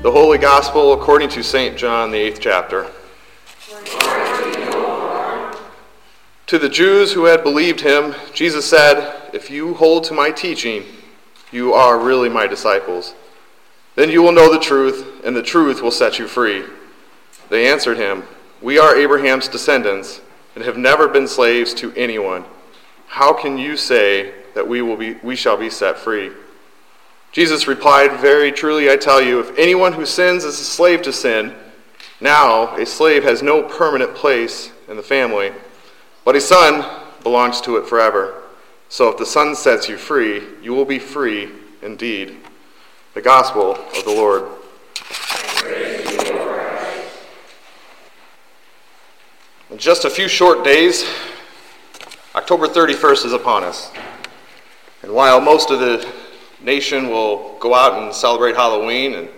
The Holy Gospel according to St. John, the eighth chapter. To the Jews who had believed him, Jesus said, If you hold to my teaching, you are really my disciples. Then you will know the truth, and the truth will set you free. They answered him, We are Abraham's descendants, and have never been slaves to anyone. How can you say that we, will be, we shall be set free? Jesus replied, Very truly I tell you, if anyone who sins is a slave to sin, now a slave has no permanent place in the family, but a son belongs to it forever. So if the Son sets you free, you will be free indeed. The Gospel of the Lord. In just a few short days, October 31st is upon us. And while most of the nation will go out and celebrate Halloween, and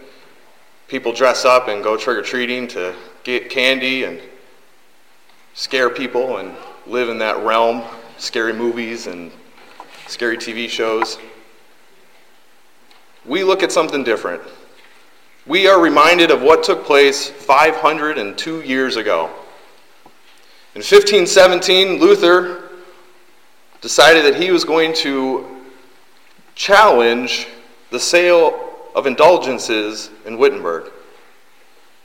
people dress up and go trick or treating to get candy and scare people and live in that realm scary movies and scary TV shows. We look at something different. We are reminded of what took place 502 years ago. In 1517, Luther decided that he was going to challenge the sale of indulgences in Wittenberg.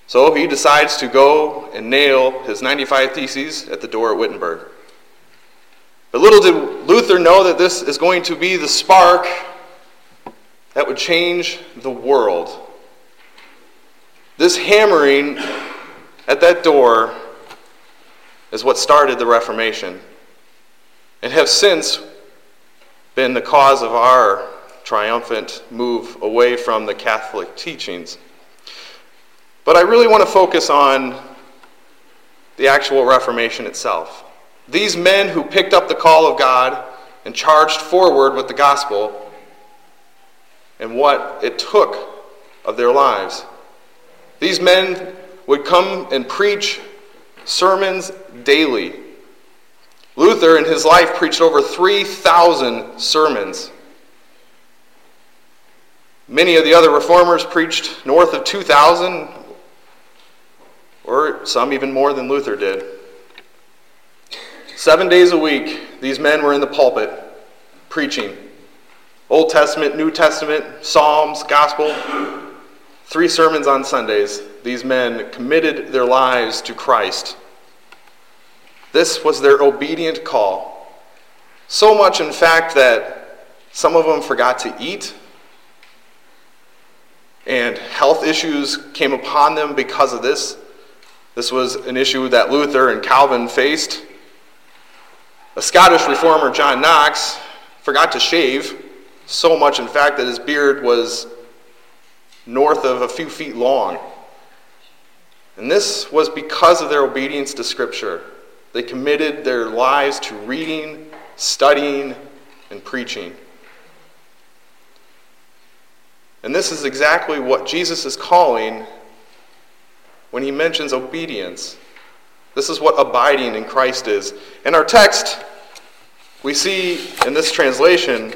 So he decides to go and nail his 95 Theses at the door at Wittenberg. But little did Luther know that this is going to be the spark that would change the world. This hammering at that door is what started the Reformation and have since been the cause of our triumphant move away from the Catholic teachings. But I really want to focus on the actual Reformation itself. These men who picked up the call of God and charged forward with the gospel and what it took of their lives. These men would come and preach sermons daily Luther, in his life, preached over 3,000 sermons. Many of the other reformers preached north of 2,000, or some even more than Luther did. Seven days a week, these men were in the pulpit preaching Old Testament, New Testament, Psalms, Gospel. Three sermons on Sundays. These men committed their lives to Christ. This was their obedient call. So much, in fact, that some of them forgot to eat, and health issues came upon them because of this. This was an issue that Luther and Calvin faced. A Scottish reformer, John Knox, forgot to shave, so much, in fact, that his beard was north of a few feet long. And this was because of their obedience to Scripture. They committed their lives to reading, studying, and preaching. And this is exactly what Jesus is calling when he mentions obedience. This is what abiding in Christ is. In our text, we see in this translation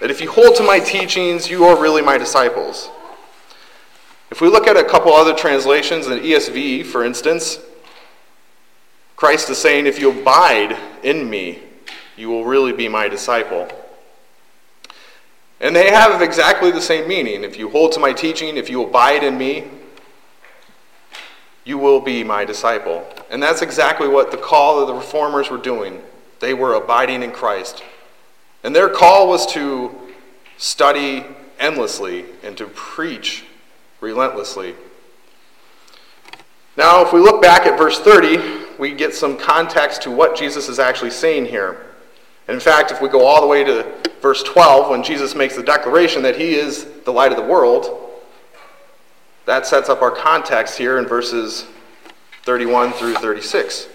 that if you hold to my teachings, you are really my disciples. If we look at a couple other translations, in ESV, for instance, Christ is saying, If you abide in me, you will really be my disciple. And they have exactly the same meaning. If you hold to my teaching, if you abide in me, you will be my disciple. And that's exactly what the call of the reformers were doing. They were abiding in Christ. And their call was to study endlessly and to preach relentlessly. Now, if we look back at verse 30, we get some context to what Jesus is actually saying here. In fact, if we go all the way to verse 12, when Jesus makes the declaration that he is the light of the world, that sets up our context here in verses 31 through 36.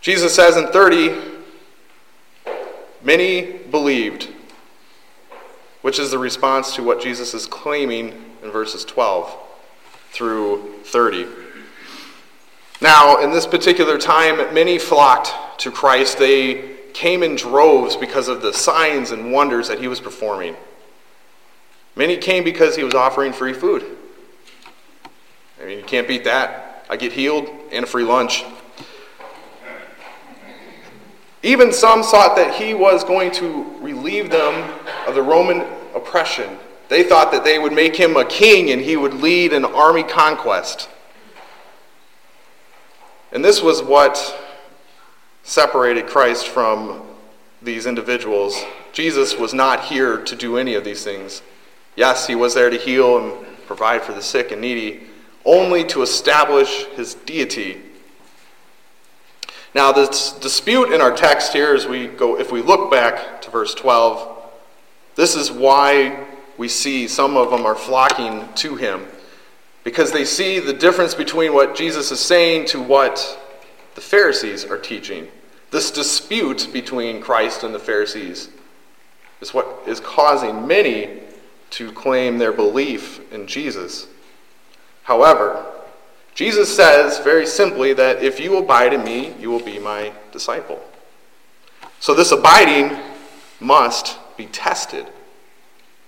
Jesus says in 30, Many believed, which is the response to what Jesus is claiming in verses 12 through 30. Now, in this particular time, many flocked to Christ. They came in droves because of the signs and wonders that he was performing. Many came because he was offering free food. I mean, you can't beat that. I get healed and a free lunch. Even some thought that he was going to relieve them of the Roman oppression. They thought that they would make him a king and he would lead an army conquest. And this was what separated Christ from these individuals. Jesus was not here to do any of these things. Yes, he was there to heal and provide for the sick and needy, only to establish his deity now, this dispute in our text here, as we go, if we look back to verse 12, this is why we see some of them are flocking to him. Because they see the difference between what Jesus is saying to what the Pharisees are teaching. This dispute between Christ and the Pharisees is what is causing many to claim their belief in Jesus. However, Jesus says very simply that if you abide in me, you will be my disciple. So this abiding must be tested.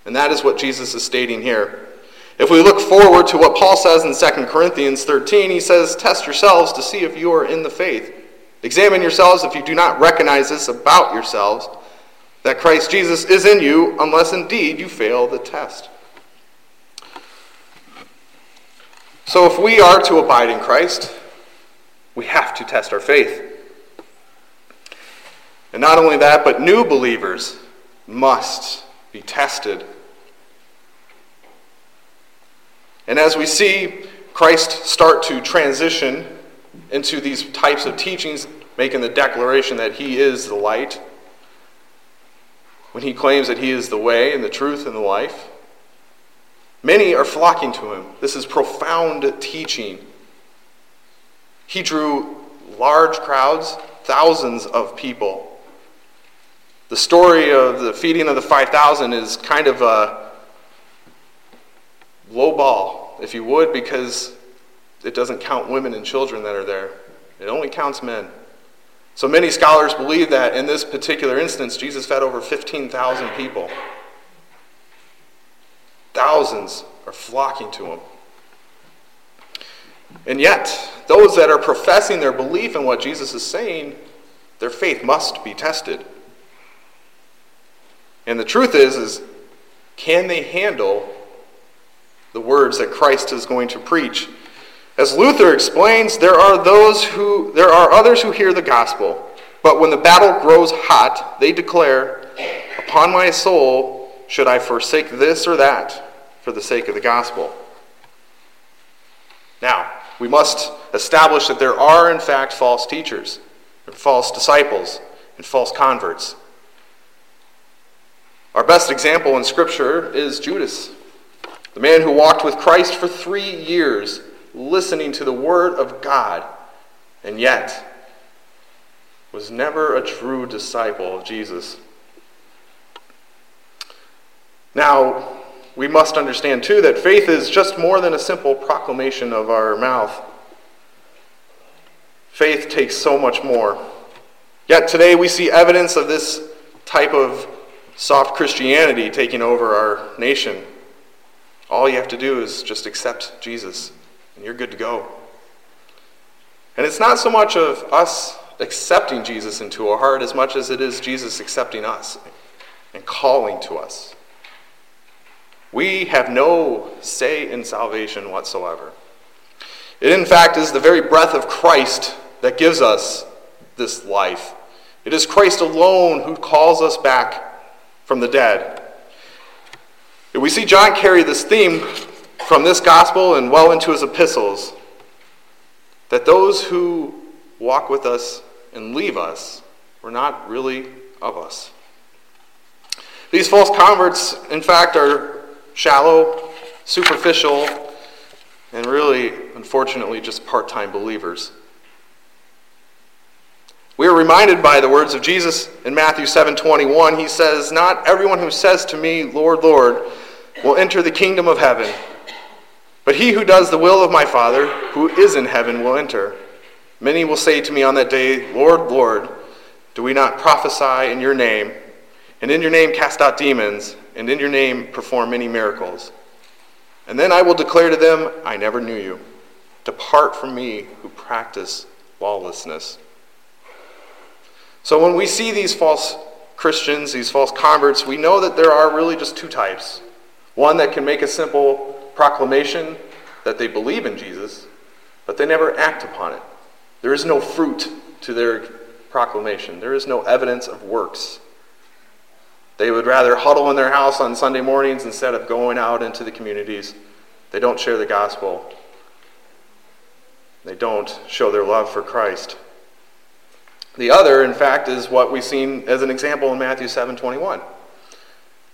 And that is what Jesus is stating here. If we look forward to what Paul says in 2 Corinthians 13, he says, Test yourselves to see if you are in the faith. Examine yourselves if you do not recognize this about yourselves, that Christ Jesus is in you, unless indeed you fail the test. So, if we are to abide in Christ, we have to test our faith. And not only that, but new believers must be tested. And as we see Christ start to transition into these types of teachings, making the declaration that he is the light, when he claims that he is the way and the truth and the life, Many are flocking to him. This is profound teaching. He drew large crowds, thousands of people. The story of the feeding of the 5,000 is kind of a low ball, if you would, because it doesn't count women and children that are there. It only counts men. So many scholars believe that in this particular instance, Jesus fed over 15,000 people. Thousands are flocking to him. And yet, those that are professing their belief in what Jesus is saying, their faith must be tested. And the truth is, is can they handle the words that Christ is going to preach? As Luther explains, there are those who there are others who hear the gospel, but when the battle grows hot, they declare, "Upon my soul should I forsake this or that for the sake of the gospel. Now, we must establish that there are, in fact, false teachers, false disciples, and false converts. Our best example in Scripture is Judas, the man who walked with Christ for three years, listening to the Word of God, and yet was never a true disciple of Jesus. Now, we must understand too that faith is just more than a simple proclamation of our mouth. Faith takes so much more. Yet today we see evidence of this type of soft Christianity taking over our nation. All you have to do is just accept Jesus, and you're good to go. And it's not so much of us accepting Jesus into our heart as much as it is Jesus accepting us and calling to us. We have no say in salvation whatsoever. It, in fact, is the very breath of Christ that gives us this life. It is Christ alone who calls us back from the dead. We see John carry this theme from this gospel and well into his epistles that those who walk with us and leave us were not really of us. These false converts, in fact, are shallow, superficial, and really, unfortunately, just part time believers. We are reminded by the words of Jesus in Matthew 7:21. He says, "Not everyone who says to me, Lord, Lord, will enter the kingdom of heaven, but he who does the will of my Father, who is in heaven, will enter. Many will say to me on that day, Lord, Lord, do we not prophesy in your name, and in your name cast out demons, and in your name perform many miracles? And then I will declare to them, I never knew you. Depart from me who practice lawlessness. So when we see these false Christians, these false converts, we know that there are really just two types. One that can make a simple proclamation that they believe in Jesus, but they never act upon it. There is no fruit to their proclamation, there is no evidence of works. They would rather huddle in their house on Sunday mornings instead of going out into the communities. They don't share the gospel. They don't show their love for Christ. The other, in fact, is what we've seen as an example in Matthew 7 21.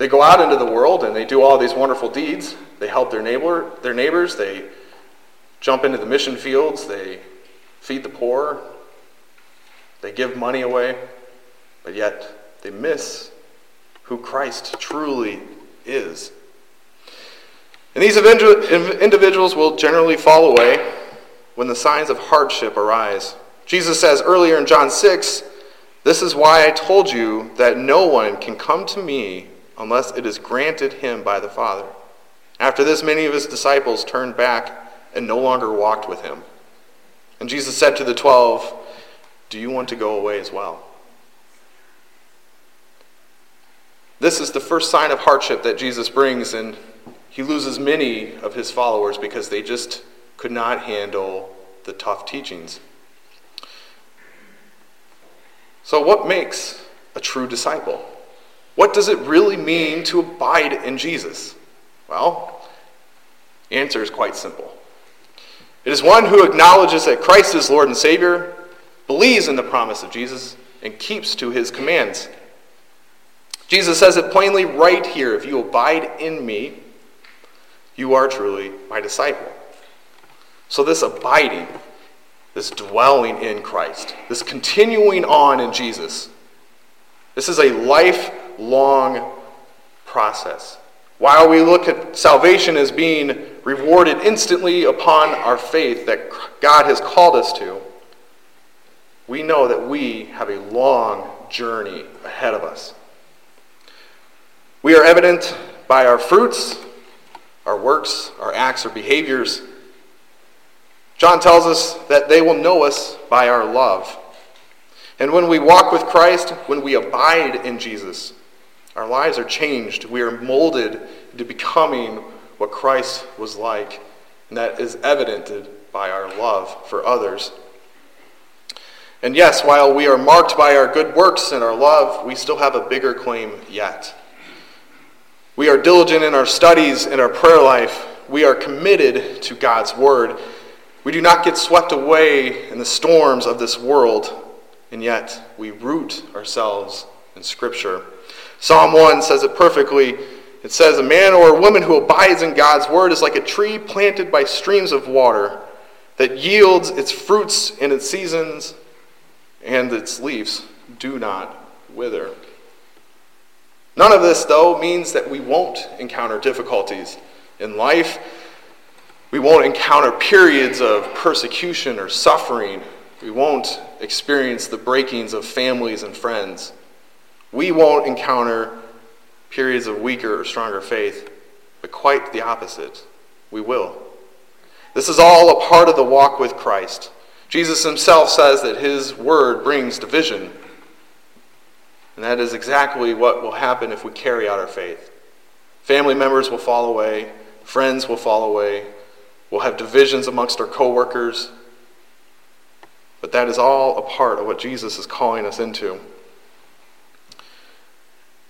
They go out into the world and they do all these wonderful deeds. They help their neighbor, their neighbors. They jump into the mission fields. They feed the poor. They give money away. But yet they miss who Christ truly is. And these individuals will generally fall away when the signs of hardship arise. Jesus says earlier in John 6, This is why I told you that no one can come to me unless it is granted him by the Father. After this, many of his disciples turned back and no longer walked with him. And Jesus said to the twelve, Do you want to go away as well? This is the first sign of hardship that Jesus brings, and he loses many of his followers because they just could not handle the tough teachings. So, what makes a true disciple? What does it really mean to abide in Jesus? Well, the answer is quite simple. It is one who acknowledges that Christ is Lord and Savior, believes in the promise of Jesus, and keeps to his commands. Jesus says it plainly right here if you abide in me, you are truly my disciple. So, this abiding, this dwelling in Christ, this continuing on in Jesus, this is a life long process. While we look at salvation as being rewarded instantly upon our faith that God has called us to, we know that we have a long journey ahead of us. We are evident by our fruits, our works, our acts, our behaviors. John tells us that they will know us by our love. And when we walk with Christ, when we abide in Jesus, our lives are changed. We are molded into becoming what Christ was like. And that is evidented by our love for others. And yes, while we are marked by our good works and our love, we still have a bigger claim yet. We are diligent in our studies and our prayer life. We are committed to God's word. We do not get swept away in the storms of this world, and yet we root ourselves in Scripture. Psalm 1 says it perfectly. It says, A man or a woman who abides in God's word is like a tree planted by streams of water that yields its fruits in its seasons, and its leaves do not wither. None of this, though, means that we won't encounter difficulties in life. We won't encounter periods of persecution or suffering. We won't experience the breakings of families and friends. We won't encounter periods of weaker or stronger faith, but quite the opposite. We will. This is all a part of the walk with Christ. Jesus himself says that his word brings division. And that is exactly what will happen if we carry out our faith. Family members will fall away, friends will fall away, we'll have divisions amongst our coworkers. But that is all a part of what Jesus is calling us into.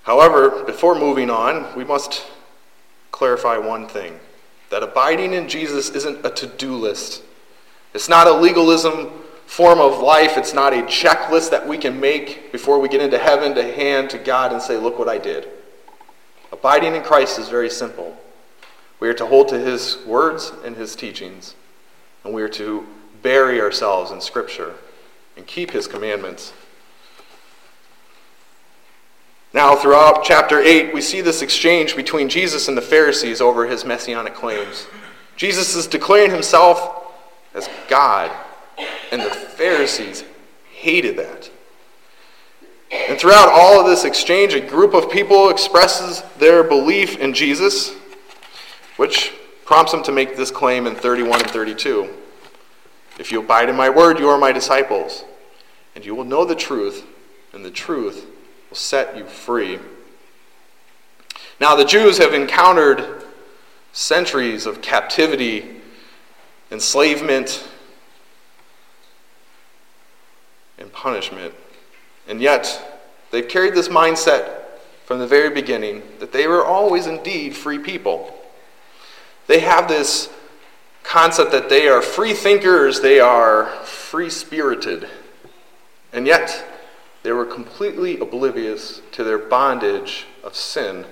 However, before moving on, we must clarify one thing that abiding in Jesus isn't a to do list. It's not a legalism form of life. It's not a checklist that we can make before we get into heaven to hand to God and say, Look what I did. Abiding in Christ is very simple. We are to hold to His words and His teachings, and we are to bury ourselves in Scripture and keep His commandments. Now, throughout chapter 8, we see this exchange between Jesus and the Pharisees over his messianic claims. Jesus is declaring himself as God, and the Pharisees hated that. And throughout all of this exchange, a group of people expresses their belief in Jesus, which prompts them to make this claim in 31 and 32. If you abide in my word, you are my disciples, and you will know the truth, and the truth will set you free. Now, the Jews have encountered centuries of captivity, enslavement, and punishment. And yet, they've carried this mindset from the very beginning that they were always indeed free people. They have this concept that they are free thinkers, they are free spirited. And yet, they were completely oblivious to their bondage of sin.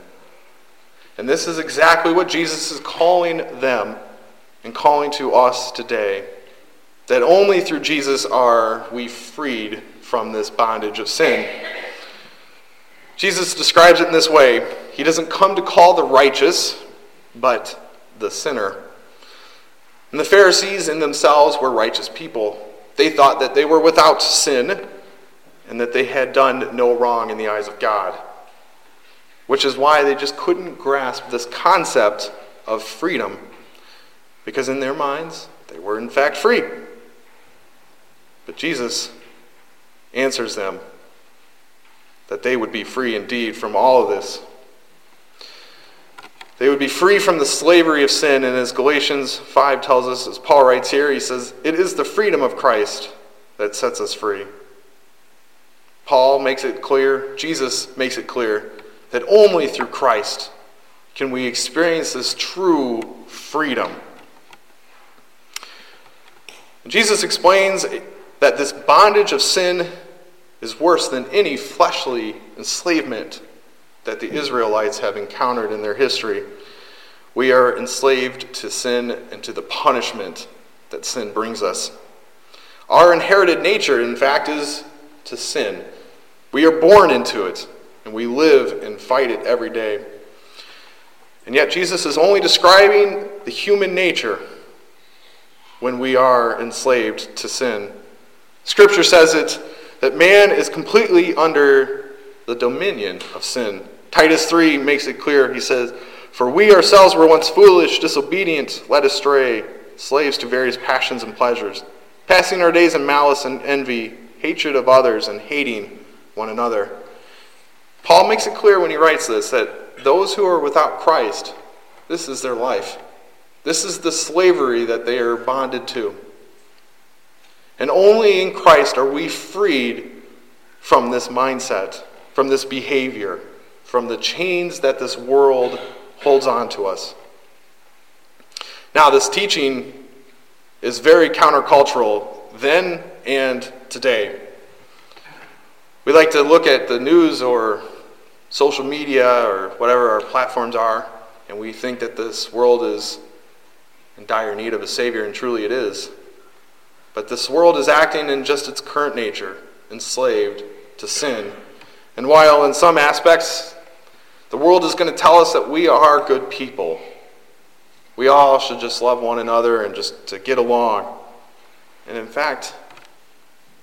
And this is exactly what Jesus is calling them and calling to us today. That only through Jesus are we freed from this bondage of sin. Jesus describes it in this way He doesn't come to call the righteous, but the sinner. And the Pharisees in themselves were righteous people. They thought that they were without sin and that they had done no wrong in the eyes of God. Which is why they just couldn't grasp this concept of freedom, because in their minds, they were in fact free. But Jesus answers them that they would be free indeed from all of this. They would be free from the slavery of sin, and as Galatians 5 tells us, as Paul writes here, he says, It is the freedom of Christ that sets us free. Paul makes it clear, Jesus makes it clear, that only through Christ can we experience this true freedom. Jesus explains that this bondage of sin is worse than any fleshly enslavement that the Israelites have encountered in their history. We are enslaved to sin and to the punishment that sin brings us. Our inherited nature, in fact, is to sin. We are born into it, and we live and fight it every day. And yet, Jesus is only describing the human nature when we are enslaved to sin. Scripture says it that man is completely under the dominion of sin. Titus 3 makes it clear. He says, For we ourselves were once foolish, disobedient, led astray, slaves to various passions and pleasures, passing our days in malice and envy, hatred of others, and hating one another. Paul makes it clear when he writes this that those who are without Christ, this is their life. This is the slavery that they are bonded to. And only in Christ are we freed from this mindset, from this behavior, from the chains that this world holds on to us. Now, this teaching is very countercultural then and today. We like to look at the news or social media or whatever our platforms are, and we think that this world is in dire need of a Savior, and truly it is. But this world is acting in just its current nature, enslaved to sin. And while in some aspects The world is going to tell us that we are good people. We all should just love one another and just to get along. And in fact,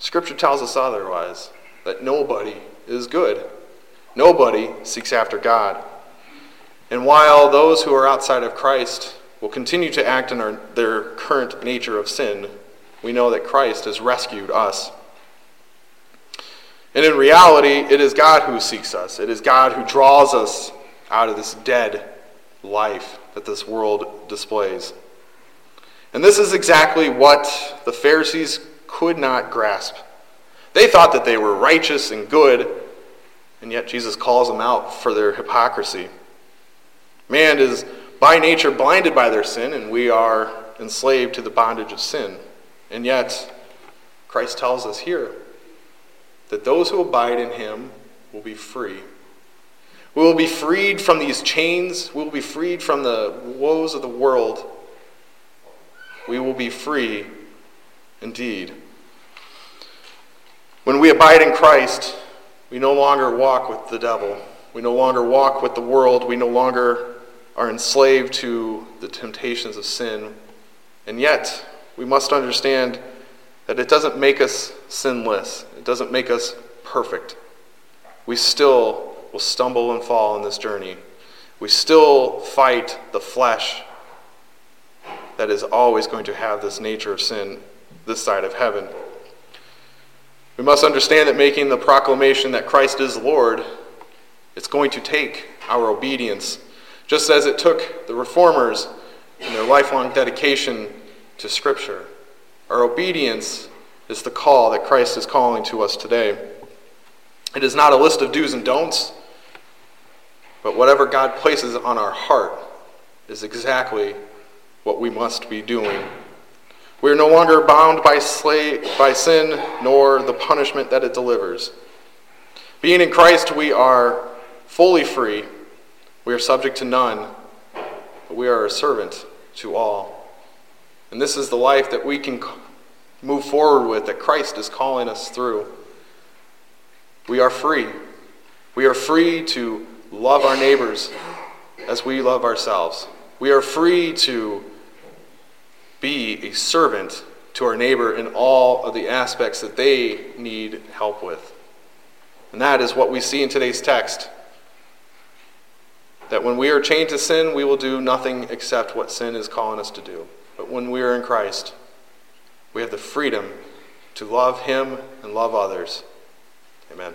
Scripture tells us otherwise that nobody is good. Nobody seeks after God. And while those who are outside of Christ will continue to act in our, their current nature of sin, we know that Christ has rescued us. And in reality, it is God who seeks us. It is God who draws us out of this dead life that this world displays. And this is exactly what the Pharisees could not grasp. They thought that they were righteous and good, and yet Jesus calls them out for their hypocrisy. Man is by nature blinded by their sin, and we are enslaved to the bondage of sin. And yet, Christ tells us here that those who abide in him will be free. We will be freed from these chains. We will be freed from the woes of the world. We will be free indeed. When we abide in Christ, we no longer walk with the devil. We no longer walk with the world. We no longer are enslaved to the temptations of sin. And yet, we must understand that it doesn't make us sinless, it doesn't make us perfect. We still will stumble and fall in this journey. We still fight the flesh that is always going to have this nature of sin this side of heaven. We must understand that making the proclamation that Christ is Lord, it's going to take our obedience, just as it took the reformers in their lifelong dedication to Scripture. Our obedience is the call that Christ is calling to us today. It is not a list of do's and don'ts, but whatever God places on our heart is exactly what we must be doing. We are no longer bound by, slay, by sin nor the punishment that it delivers. Being in Christ, we are fully free. We are subject to none, but we are a servant to all. And this is the life that we can move forward with, that Christ is calling us through. We are free. We are free to love our neighbors as we love ourselves. We are free to be a servant to our neighbor in all of the aspects that they need help with. And that is what we see in today's text. That when we are chained to sin, we will do nothing except what sin is calling us to do. But when we are in Christ, we have the freedom to love Him and love others. Amen.